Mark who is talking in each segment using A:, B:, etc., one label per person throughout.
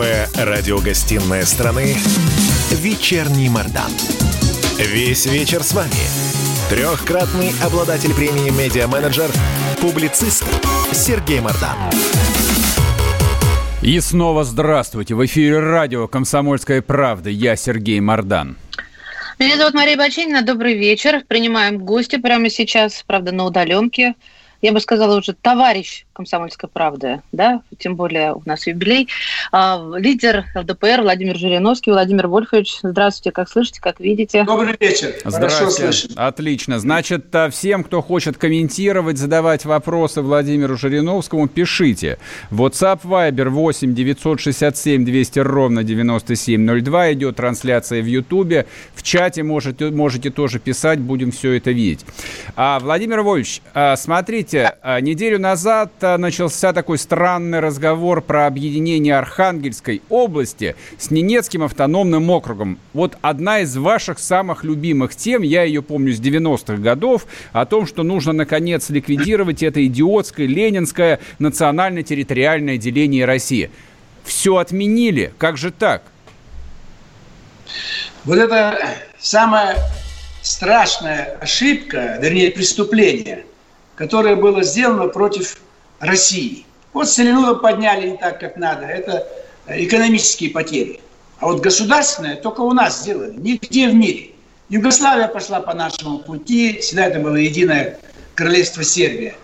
A: Новая радиогостинная страны «Вечерний Мордан». Весь вечер с вами. Трехкратный обладатель премии «Медиа-менеджер», публицист Сергей Мордан.
B: И снова здравствуйте. В эфире радио «Комсомольская правда». Я Сергей Мордан.
C: Меня зовут Мария Бачинина. Добрый вечер. Принимаем гостя прямо сейчас, правда, на удаленке я бы сказала уже товарищ «Комсомольской правды», да, тем более у нас юбилей, а, лидер ЛДПР Владимир Жириновский. Владимир Вольфович, здравствуйте, как слышите, как видите?
D: Добрый вечер.
B: Здравствуйте. Отлично. Значит, а, всем, кто хочет комментировать, задавать вопросы Владимиру Жириновскому, пишите. WhatsApp Viber 8 967 200 ровно 9702. Идет трансляция в Ютубе. В чате можете, можете тоже писать, будем все это видеть. А, Владимир Вольфович, а, смотрите, неделю назад начался такой странный разговор про объединение Архангельской области с Ненецким автономным округом. Вот одна из ваших самых любимых тем, я ее помню с 90-х годов, о том, что нужно наконец ликвидировать это идиотское ленинское национально-территориальное деление России. Все отменили. Как же так?
D: Вот это самая страшная ошибка, вернее преступление, которое было сделано против России. Вот Селенуда подняли не так, как надо. Это экономические потери. А вот государственное только у нас сделали. Нигде в мире. Югославия пошла по нашему пути. Всегда это было единое королевство Сербия.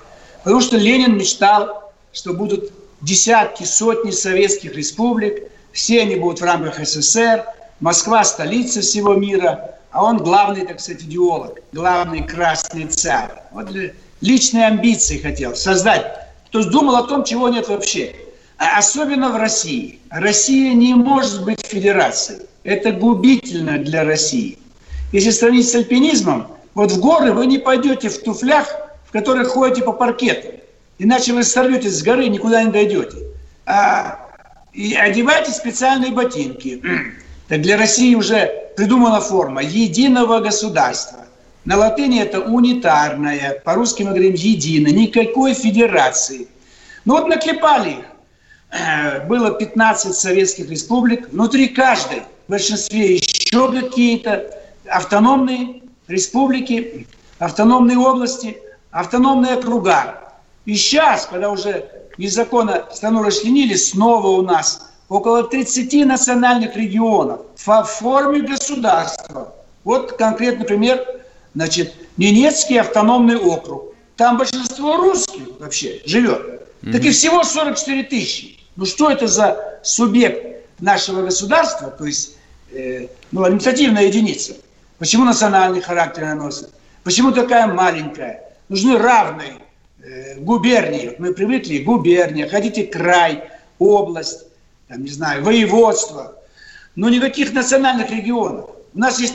D: Потому что Ленин мечтал, что будут десятки, сотни советских республик. Все они будут в рамках СССР. Москва – столица всего мира. А он главный, так сказать, идеолог. Главный красный царь. Вот личные амбиции хотел создать то есть думал о том, чего нет вообще. А особенно в России. Россия не может быть федерацией. Это губительно для России. Если сравнить с альпинизмом, вот в горы вы не пойдете в туфлях, в которых ходите по паркету. Иначе вы сорветесь с горы и никуда не дойдете. А, и одевайте специальные ботинки. Так для России уже придумана форма единого государства. На латыни это унитарная, по-русски мы говорим едино, никакой федерации. Ну вот наклепали их. Э, было 15 советских республик, внутри каждой, в большинстве еще какие-то автономные республики, автономные области, автономные округа. И сейчас, когда уже незаконно страну расчленили, снова у нас около 30 национальных регионов в форме государства. Вот конкретно пример Значит, Ненецкий автономный округ. Там большинство русских вообще живет. Mm-hmm. Так и всего 44 тысячи. Ну что это за субъект нашего государства, то есть э, ну, административная единица? Почему национальный характер наносит? Почему такая маленькая? Нужны равные э, губернии. Мы привыкли губерния, хотите край, область, там, не знаю, воеводство. Но никаких национальных регионов. У нас есть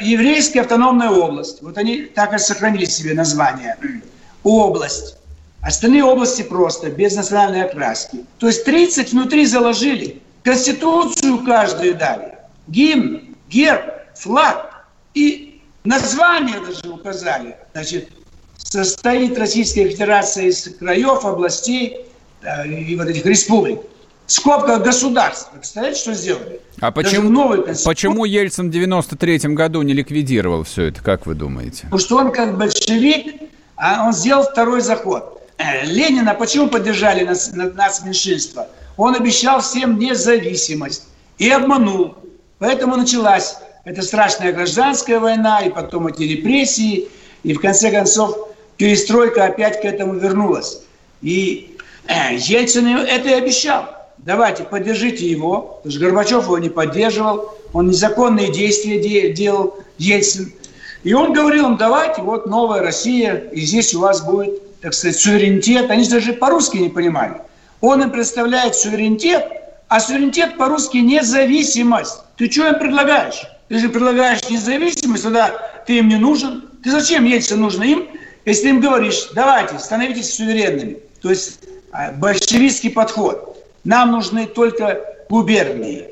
D: еврейская автономная область. Вот они так и сохранили себе название. Область. Остальные области просто, без национальной окраски. То есть 30 внутри заложили. Конституцию каждую дали. Гимн, герб, флаг. И название даже указали. Значит, состоит Российская Федерация из краев, областей э, и вот этих республик скобка государства. Представляете, что сделали?
B: А почему, новый почему Ельцин в 93 году не ликвидировал все это, как вы думаете?
D: Потому что он как большевик, а он сделал второй заход. Э, Ленина почему поддержали нас, нас меньшинство? Он обещал всем независимость и обманул. Поэтому началась эта страшная гражданская война, и потом эти репрессии, и в конце концов перестройка опять к этому вернулась. И э, Ельцин это и обещал давайте, поддержите его, потому что Горбачев его не поддерживал, он незаконные действия де- делал, Ельцин. И он говорил им, давайте, вот новая Россия, и здесь у вас будет, так сказать, суверенитет. Они даже по-русски не понимали. Он им представляет суверенитет, а суверенитет по-русски независимость. Ты что им предлагаешь? Ты же предлагаешь независимость, тогда ты им не нужен. Ты зачем Ельцин нужен им, если им говоришь, давайте, становитесь суверенными. То есть а, большевистский подход. Нам нужны только губернии,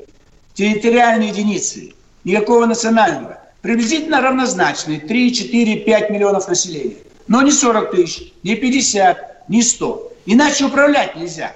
D: территориальные единицы, никакого национального. Приблизительно равнозначные 3, 4, 5 миллионов населения. Но не 40 тысяч, не 50, не 100. Иначе управлять нельзя.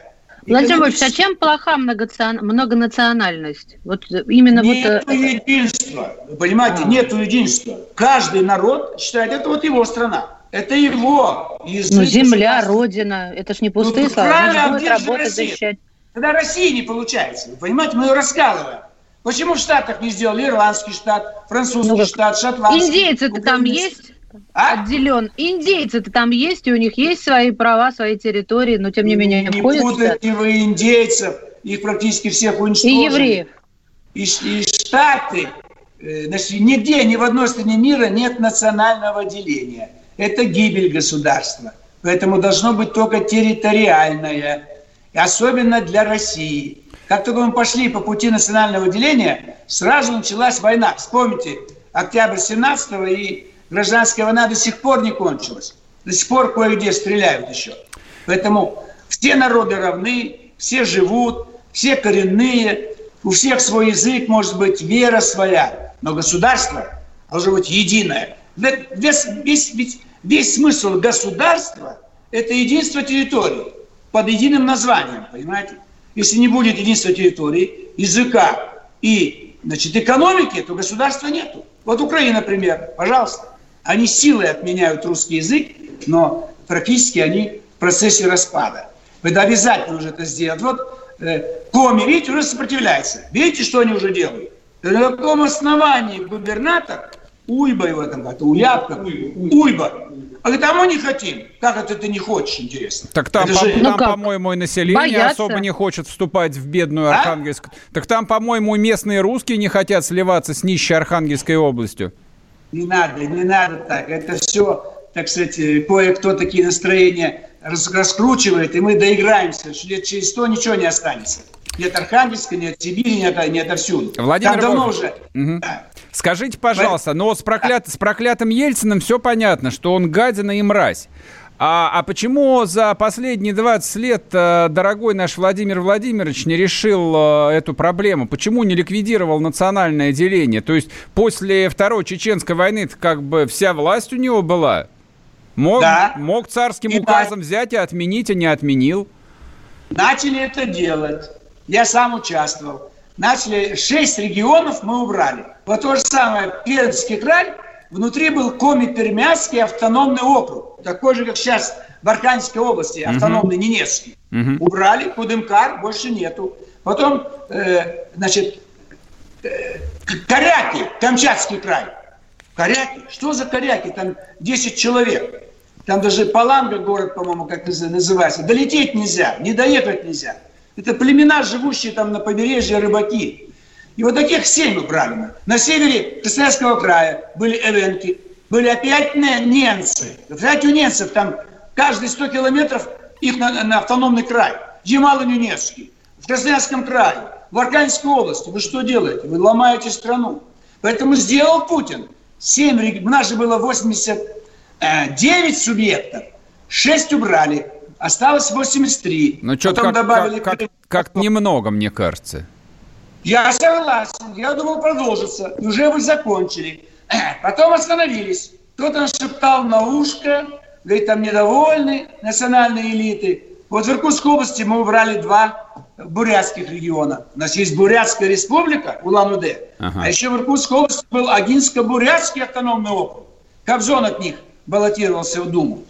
C: Владимир Вольфович, а чем плоха многонациональность? Вот именно
D: нет
C: вот...
D: Э, единства, вы понимаете, а. нет единства. Каждый народ считает, это вот его страна. Это его
C: язык. Ну, земля, родина, это ж не пустые ну, слова. Правильно, где
D: же защищать. Тогда России не получается. Вы понимаете, мы ее раскалываем. Почему в Штатах не сделали ирландский штат, французский ну, штат, шотландский?
C: Индейцы-то там есть? А? Отделен. Индейцы-то там есть, и у них есть свои права, свои территории, но тем не менее
D: не входят. Не путайте вы индейцев, их практически всех уничтожили.
C: И евреев.
D: И, и штаты, э, значит, нигде, ни в одной стране мира нет национального деления. Это гибель государства. Поэтому должно быть только территориальное. Особенно для России. Как только мы пошли по пути национального деления, сразу началась война. Вспомните, октябрь 17 и гражданская война до сих пор не кончилась. До сих пор кое-где стреляют еще. Поэтому все народы равны, все живут, все коренные, у всех свой язык, может быть, вера своя, но государство должно быть единое. Весь, весь, весь смысл государства – это единство территории под единым названием, понимаете? Если не будет единства территории, языка и значит, экономики, то государства нету. Вот Украина, например, пожалуйста. Они силой отменяют русский язык, но практически они в процессе распада. Это обязательно уже это сделать. Вот э, Коми, видите, уже сопротивляется. Видите, что они уже делают? На каком основании губернатор, Уйба его там как-то, Уляпка, Уйба, а говорит, а мы не хотим. Как это ты не хочешь, интересно?
B: Так там, по, же... там ну по-моему, и население Боятся. особо не хочет вступать в бедную а? Архангельск. Так там, по-моему, местные русские не хотят сливаться с нищей Архангельской областью.
D: Не надо, не надо так. Это все, так сказать, кое-кто такие настроения раскручивает, и мы доиграемся, что лет через сто ничего не останется. Нет Архангельска, нет Сибири, нет, нет отовсюду.
B: Владимир Там давно уже... Угу. Скажите, пожалуйста, но с, проклят... с проклятым Ельциным все понятно, что он гадина и мразь. А, а почему за последние 20 лет э, дорогой наш Владимир Владимирович не решил э, эту проблему? Почему не ликвидировал национальное деление? То есть после Второй Чеченской войны как бы вся власть у него была? Мог, да. мог царским и указом да. взять и отменить, а не отменил?
D: Начали это делать. Я сам участвовал начали, шесть регионов мы убрали. Вот то же самое, Пермский край, внутри был Коми-Пермяцкий автономный округ, такой же, как сейчас в Архангельской области, автономный uh-huh. Ненецкий. Uh-huh. Убрали, Кудымкар больше нету. Потом, э, значит, э, Коряки, Камчатский край. Коряки, что за Коряки? Там 10 человек. Там даже Паланга город, по-моему, как называется. Долететь нельзя, не доехать нельзя. Это племена, живущие там на побережье, рыбаки. И вот таких семь убрали. На севере Красноярского края были эвенки, были опять немцы. Кстати, у немцев там каждые 100 километров их на, на автономный край. Ямало-Ненецкий, в Красноярском крае, в Архангельской области. Вы что делаете? Вы ломаете страну. Поэтому сделал Путин. 7, у нас же было 89 субъектов, 6 убрали. Осталось 83.
B: Ну, что-то как, добавили... как, как, как немного, мне кажется.
D: Я согласен. Я думал, продолжится. уже вы закончили. Потом остановились. Кто-то нашептал на ушко, говорит, там недовольны национальные элиты. Вот в Иркутской области мы убрали два бурятских региона. У нас есть Бурятская республика, Улан-Удэ, ага. а еще в Иркутской области был Агинско-Бурятский автономный округ. Кобзон от них баллотировался в Думу.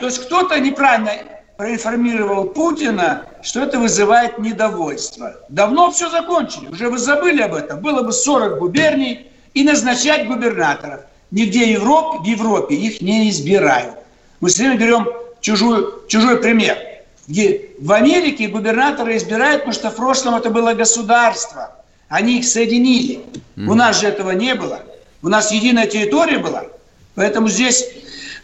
D: То есть кто-то неправильно проинформировал Путина, что это вызывает недовольство. Давно все закончили, уже вы забыли об этом. Было бы 40 губерний и назначать губернаторов. Нигде в Европе, в Европе их не избирают. Мы все время берем чужую, чужой пример. Где в Америке губернаторы избирают, потому что в прошлом это было государство. Они их соединили. Mm-hmm. У нас же этого не было. У нас единая территория была. Поэтому здесь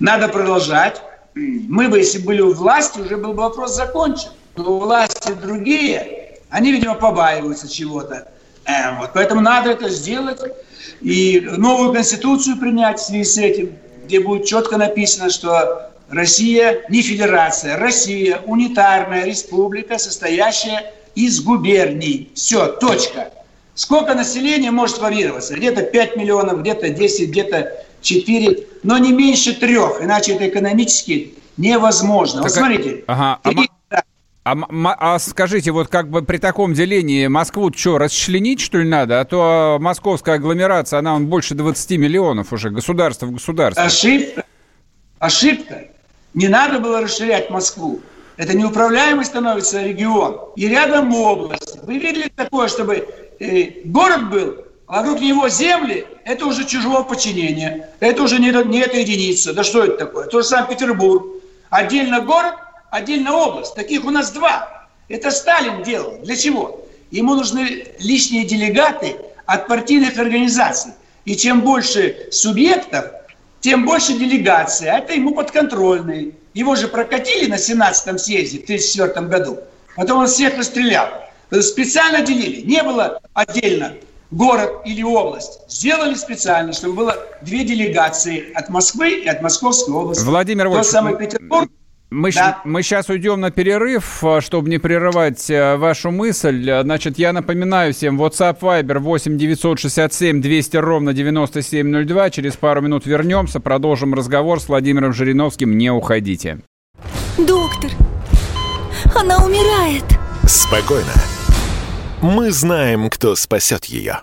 D: надо продолжать. Мы бы, если были у власти, уже был бы вопрос закончен. Но власти другие, они, видимо, побаиваются чего-то. Э, вот. Поэтому надо это сделать и новую конституцию принять в связи с этим, где будет четко написано, что Россия не федерация, Россия унитарная республика, состоящая из губерний. Все, точка. Сколько населения может варьироваться? Где-то 5 миллионов, где-то 10, где-то 4, но не меньше трех, иначе это экономически невозможно. Так, вот смотрите,
B: ага, а А, а скажите, вот как бы при таком делении Москву что, расчленить, что ли, надо? А то московская агломерация, она он больше 20 миллионов уже, государство в государстве.
D: Ошибка. Ошибка. Не надо было расширять Москву. Это неуправляемый становится регион. И рядом область. Вы видели такое, чтобы э, город был, а вокруг него земли, это уже чужого подчинения. Это уже не, не эта единица. Да что это такое? То же Санкт-Петербург. Отдельно город, отдельно область. Таких у нас два. Это Сталин делал. Для чего? Ему нужны лишние делегаты от партийных организаций. И чем больше субъектов, тем больше делегаций. А это ему подконтрольные. Его же прокатили на 17-м съезде в 1934 году. Потом он всех расстрелял. Специально делили. Не было отдельно город или область. Сделали специально, чтобы было две делегации от Москвы и от Московской области.
B: Владимир
D: Тот самый Петербург
B: мы, да. мы сейчас уйдем на перерыв, э, чтобы не прерывать э, вашу мысль. Э, значит, я напоминаю всем, WhatsApp Viber 8 967 200 ровно 9702. Через пару минут вернемся, продолжим разговор с Владимиром Жириновским. Не уходите.
E: Доктор, она умирает.
A: Спокойно. Мы знаем, кто спасет ее.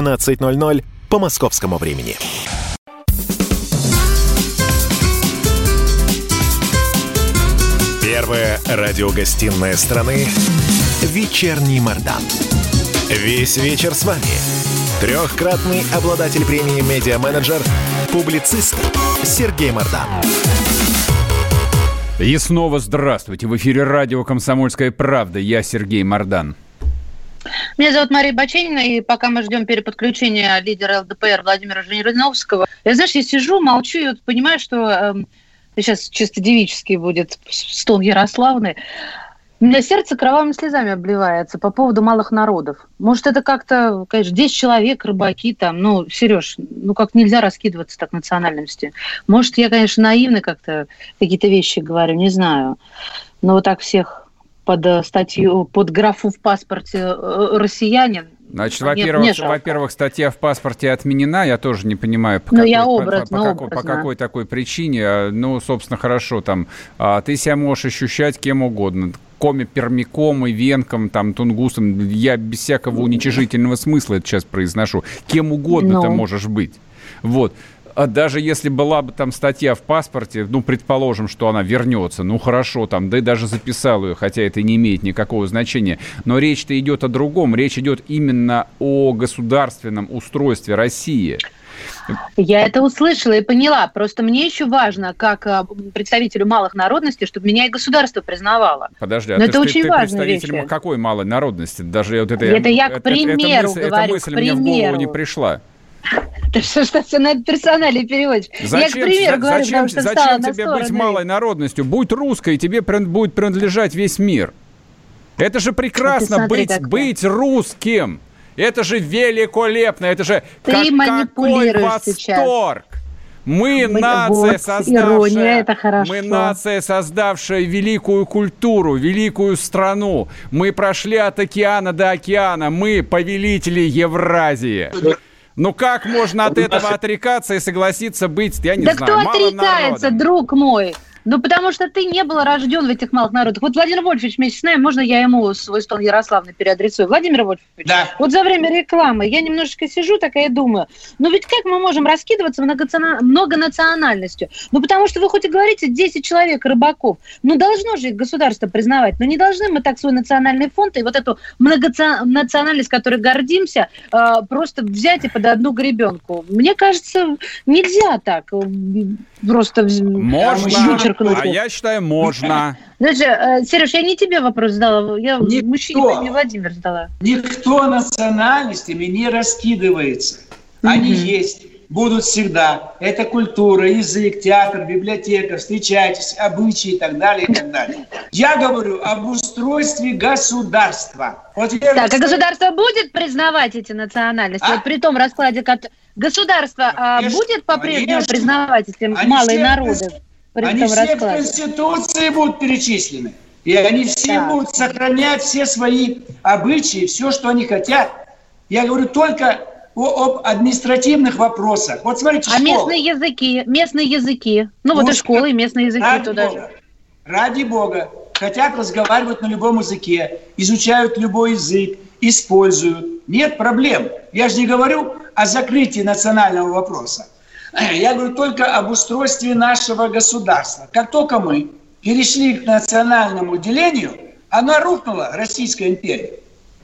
A: 17.00 по московскому времени. Первая радиогостинная страны «Вечерний Мордан». Весь вечер с вами. Трехкратный обладатель премии «Медиа-менеджер», публицист Сергей Мордан.
B: И снова здравствуйте. В эфире радио «Комсомольская правда». Я Сергей Мордан.
C: Меня зовут Мария Баченина, и пока мы ждем переподключения лидера ЛДПР Владимира Жириновского, я, знаешь, я сижу, молчу и вот понимаю, что э, сейчас чисто девический будет стон Ярославны. У меня сердце кровавыми слезами обливается по поводу малых народов. Может, это как-то, конечно, 10 человек, рыбаки там, ну, Сереж, ну как нельзя раскидываться так национальностью. Может, я, конечно, наивно как-то какие-то вещи говорю, не знаю. Но вот так всех под э, статью, под графу в паспорте э, россиянин.
B: Значит, во-первых, во-первых, статья в паспорте отменена, я тоже не понимаю, по,
C: ну,
B: какой,
C: я образ,
B: по, по, какой, по какой такой причине. А, ну, собственно, хорошо, там, а, ты себя можешь ощущать кем угодно, коми, пермяком и венком, там, тунгусом, я без всякого уничижительного смысла это сейчас произношу, кем угодно ну. ты можешь быть. Вот. А даже если была бы там статья в паспорте, ну, предположим, что она вернется, ну, хорошо, там, да и даже записал ее, хотя это не имеет никакого значения, но речь-то идет о другом, речь идет именно о государственном устройстве России.
C: Я это услышала и поняла. Просто мне еще важно, как а, представителю малых народностей, чтобы меня и государство признавало.
B: Подожди, а Но ты, это очень ты, представитель вещь. какой малой народности? Даже вот это,
C: это я к примеру
B: это,
C: говорю.
B: Эта мысль, эта мысль мне в голову не пришла.
C: Да что ж все на персонале переводишь?
B: Зачем, Я, к примеру, за, говорю, зачем, что зачем тебе быть малой народностью? Будь русской, тебе будет принадлежать весь мир. Это же прекрасно смотри, быть, быть русским. Это же великолепно. Это же
C: Ты как, какой восторг. Сейчас.
B: Мы, нация, вот, создавшая, ирония, это хорошо. мы нация, создавшая великую культуру, великую страну. Мы прошли от океана до океана. Мы повелители Евразии. Ну как можно от этого отрекаться и согласиться быть, я не
C: да
B: знаю,
C: Да кто отрекается, народом? друг мой? Ну, потому что ты не был рожден в этих малых народах. Вот Владимир Вольфович вместе с нами, можно я ему свой стол Ярославный переадресую? Владимир Вольфович,
D: да.
C: вот за время рекламы я немножечко сижу такая и думаю, ну ведь как мы можем раскидываться многонациональностью? Ну, потому что вы хоть и говорите 10 человек рыбаков, ну, должно же их государство признавать, но не должны мы так свой национальный фонд и вот эту многонациональность, которой гордимся, а, просто взять и под одну гребенку. Мне кажется, нельзя так просто
B: Можно, подчеркнуть. А я считаю, можно.
C: Даже, э, Сереж, я не тебе вопрос задала, я Никто. мужчине не Владимир задала.
D: Никто национальностями не раскидывается. Они mm-hmm. есть, будут всегда. Это культура, язык, театр, библиотека, встречайтесь, обычаи и так далее, и так далее. Я говорю об устройстве государства.
C: Вот так, а государство будет признавать эти национальности? А? Вот при том раскладе, как государство а, конечно, будет по-прежнему признавать эти они малые все, народы?
D: При они все раскладе? в Конституции будут перечислены. И они все да. будут сохранять все свои обычаи, все, что они хотят. Я говорю только о, об административных вопросах. Вот смотрите,
C: А школа. местные языки, местные языки. Ну вот, вот и школы, и местные языки ради туда
D: Бога, же. Ради Бога. Хотят разговаривать на любом языке, изучают любой язык, используют. Нет проблем. Я же не говорю о закрытии национального вопроса. Я говорю только об устройстве нашего государства. Как только мы перешли к национальному делению, она рухнула, Российская империя.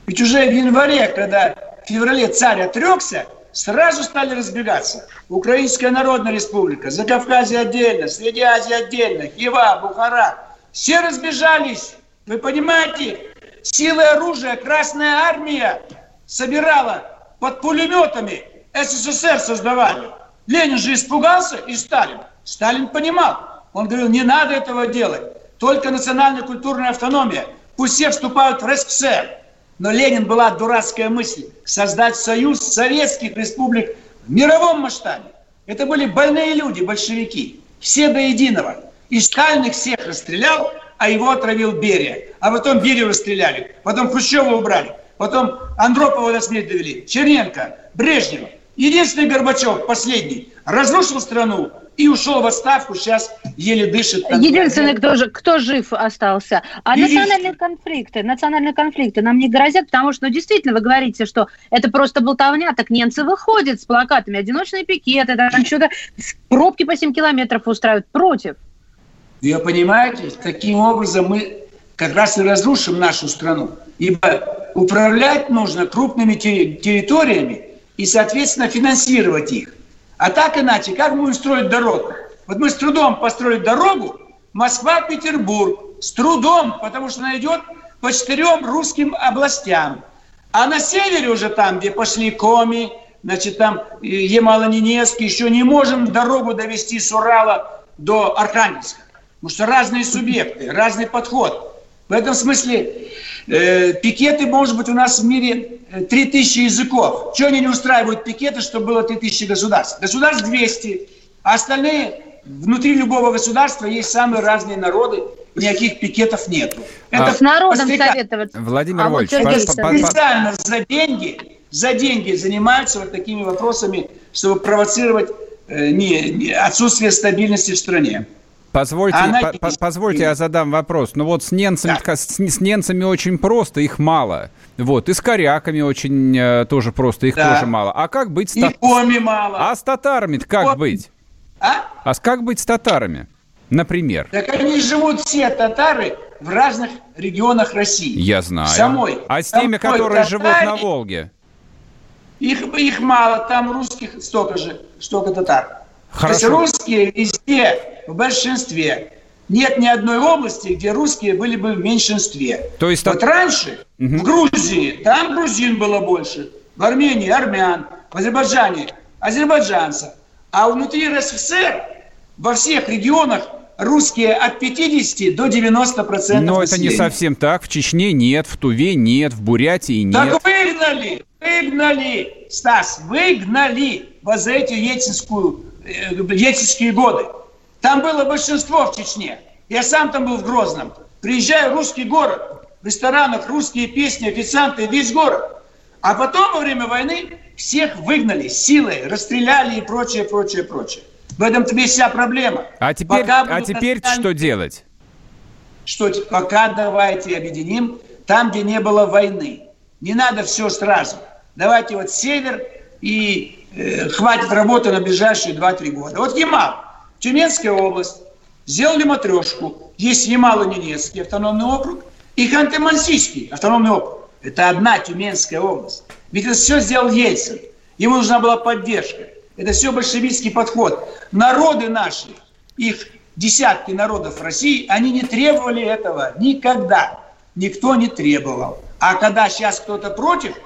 D: Ведь уже в январе, когда в феврале царь отрекся, сразу стали разбегаться. Украинская Народная Республика, Закавказье отдельно, Средняя Азия отдельно, Хива, Бухара. Все разбежались. Вы понимаете, силы оружия Красная Армия собирала под пулеметами, СССР создавали. Ленин же испугался и Сталин. Сталин понимал. Он говорил, не надо этого делать. Только национальная культурная автономия. Пусть все вступают в РСФСР. Но Ленин была дурацкая мысль создать союз советских республик в мировом масштабе. Это были больные люди, большевики. Все до единого. И Сталин их всех расстрелял, а его отравил Берия. А потом Берию расстреляли. Потом Хрущева убрали. Потом Андропова до смерти довели. Черненко, Брежнева. Единственный Горбачев, последний, разрушил страну, и ушел в отставку, сейчас еле дышит.
C: Единственный, кто, же, кто жив остался. А национальные конфликты, национальные конфликты нам не грозят, потому что, ну, действительно, вы говорите, что это просто болтовня, так немцы выходят с плакатами, одиночные пикеты, там что-то, пробки по 7 километров устраивают против.
D: Вы понимаете, таким образом мы как раз и разрушим нашу страну. Ибо управлять нужно крупными территориями и, соответственно, финансировать их. А так иначе, как мы будем строить дорогу? Вот мы с трудом построили дорогу Москва-Петербург. С трудом, потому что она идет по четырем русским областям. А на севере уже там, где пошли Коми, значит, там Ямало-Ненецкий, еще не можем дорогу довести с Урала до Архангельска. Потому что разные субъекты, разный подход. В этом смысле э, пикеты, может быть, у нас в мире 3000 э, языков. Чего они не устраивают пикеты, чтобы было 3000 государств? Государств 200, а остальные внутри любого государства есть самые разные народы, никаких пикетов нету.
C: Это а, с народом постыка... советоваться.
B: Владимир а Вольфович,
D: вот специально за деньги, за деньги занимаются вот такими вопросами, чтобы провоцировать э, не, не, отсутствие стабильности в стране.
B: Позвольте, Она... по позвольте, я задам вопрос. Ну вот с немцами, да. с, с немцами очень просто, их мало. Вот, и с коряками очень э, тоже просто, их да. тоже мало. А как быть с
D: татарами? мало.
B: А с татарами как Коми... быть? А? А как быть с татарами? Например.
D: Так они живут все татары в разных регионах России.
B: Я знаю.
D: Самой.
B: А с теми, которые татаре, живут на Волге?
D: Их, их мало, там русских столько же, столько татар. Хорошо. То есть русские везде, в большинстве. Нет ни одной области, где русские были бы в меньшинстве. То есть вот так... раньше угу. в Грузии там грузин было больше, в Армении армян, в Азербайджане азербайджанцев, а внутри РСФСР во всех регионах русские от 50 до 90 процентов
B: Но это не совсем так. В Чечне нет, в Туве нет, в Бурятии нет.
D: Так выгнали, выгнали, Стас, выгнали вот за эту ельцинскую Э, ельцинские годы. Там было большинство в Чечне. Я сам там был в Грозном. Приезжаю в русский город, в ресторанах русские песни, официанты, весь город. А потом во время войны всех выгнали силой, расстреляли и прочее, прочее, прочее. В этом тебе вся проблема.
B: А теперь, а теперь национальные... что делать?
D: Что пока давайте объединим там, где не было войны. Не надо все сразу. Давайте вот север и хватит работы на ближайшие 2-3 года. Вот Ямал, Тюменская область, сделали матрешку. Есть Ямало-Ненецкий автономный округ и Ханты-Мансийский автономный округ. Это одна Тюменская область. Ведь это все сделал Ельцин. Ему нужна была поддержка. Это все большевистский подход. Народы наши, их десятки народов России, они не требовали этого никогда. Никто не требовал. А когда сейчас кто-то против –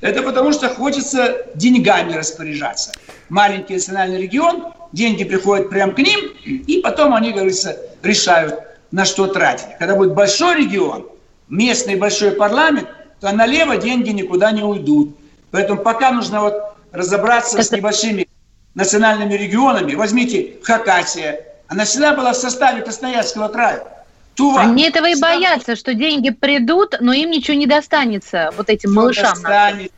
D: это потому что хочется деньгами распоряжаться. Маленький национальный регион, деньги приходят прямо к ним, и потом они, говорится, решают, на что тратить. Когда будет большой регион, местный большой парламент, то налево деньги никуда не уйдут. Поэтому пока нужно вот разобраться с небольшими национальными регионами. Возьмите Хакасия. Она всегда была в составе Красноярского края.
C: Тува. Они этого и боятся, что деньги придут, но им ничего не достанется, вот этим Все малышам. Достанет.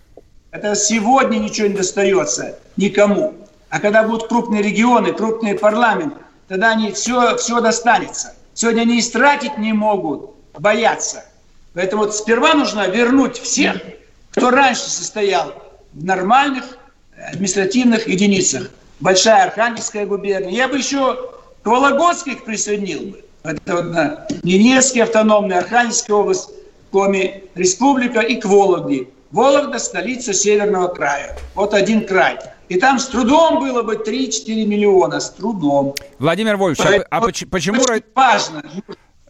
D: Это сегодня ничего не достается никому. А когда будут крупные регионы, крупный парламент, тогда они все, все достанется. Сегодня они истратить не могут, боятся. Поэтому вот сперва нужно вернуть всех, кто раньше состоял в нормальных административных единицах. Большая Архангельская губерния. Я бы еще к Вологодской их присоединил бы. Это вот на Ненецкий автономный, Архангельская область, Коми Республика и к Вологде. Вологда – столица Северного края. Вот один край. И там с трудом было бы 3-4 миллиона, с трудом.
B: Владимир Вольфович, а, а почему...
D: Важно.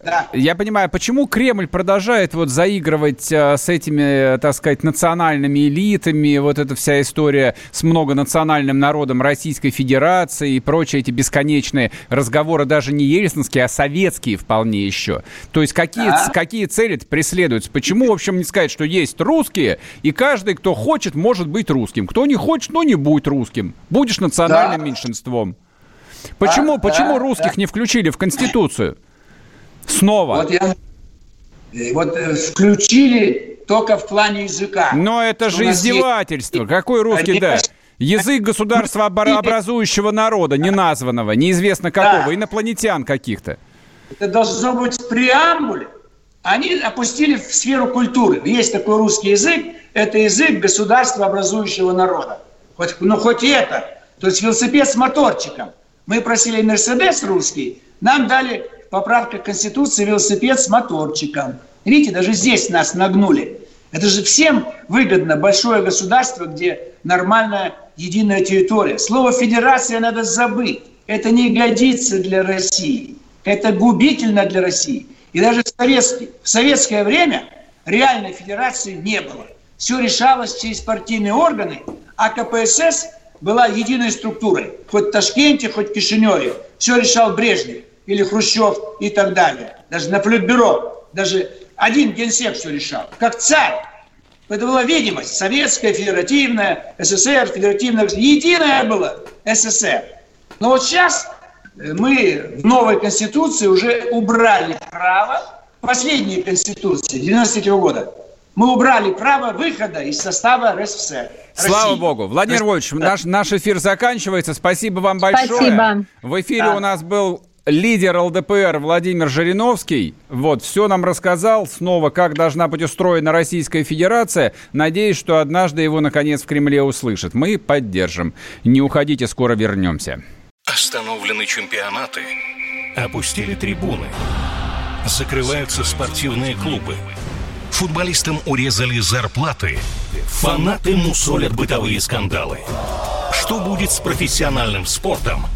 B: Да. Я понимаю, почему Кремль продолжает вот заигрывать э, с этими, так сказать, национальными элитами, вот эта вся история с многонациональным народом Российской Федерации и прочие эти бесконечные разговоры, даже не ельцинские, а советские вполне еще. То есть какие, да. какие цели преследуются? Почему, в общем, не сказать, что есть русские, и каждый, кто хочет, может быть русским. Кто не хочет, ну не будь русским. Будешь национальным да. меньшинством. Почему, да, почему да, русских да. не включили в Конституцию? Снова.
D: Вот я э, вот э, включили только в плане языка.
B: Но это же издевательство. Есть... Какой русский, да? Язык государства образующего народа, неназванного, неизвестно какого, да. инопланетян каких-то.
D: Это должно быть в преамбуле. Они опустили в сферу культуры. Есть такой русский язык, это язык государства образующего народа. Хоть, ну хоть это. То есть велосипед с моторчиком. Мы просили Мерседес русский, нам дали поправка Конституции велосипед с моторчиком. Видите, даже здесь нас нагнули. Это же всем выгодно, большое государство, где нормальная единая территория. Слово «федерация» надо забыть. Это не годится для России. Это губительно для России. И даже в, советский, в советское время реальной федерации не было. Все решалось через партийные органы, а КПСС была единой структурой. Хоть в Ташкенте, хоть в Кишиневе. Все решал Брежнев или Хрущев и так далее. Даже на политбюро, даже один генсек все решал, как царь. Это была видимость. Советская, федеративная, СССР, федеративная, единая была СССР. Но вот сейчас э, мы в новой Конституции уже убрали право, последней Конституции 93 -го года, мы убрали право выхода из состава РСФСР.
B: Слава России. Богу. Владимир Вольфович, наш, наш эфир заканчивается. Спасибо вам большое.
C: Спасибо.
B: В эфире да. у нас был лидер ЛДПР Владимир Жириновский. Вот, все нам рассказал снова, как должна быть устроена Российская Федерация. Надеюсь, что однажды его, наконец, в Кремле услышат. Мы поддержим. Не уходите, скоро вернемся.
F: Остановлены чемпионаты. Опустили трибуны. Закрываются спортивные клубы. Футболистам урезали зарплаты. Фанаты мусолят бытовые скандалы. Что будет с профессиональным спортом –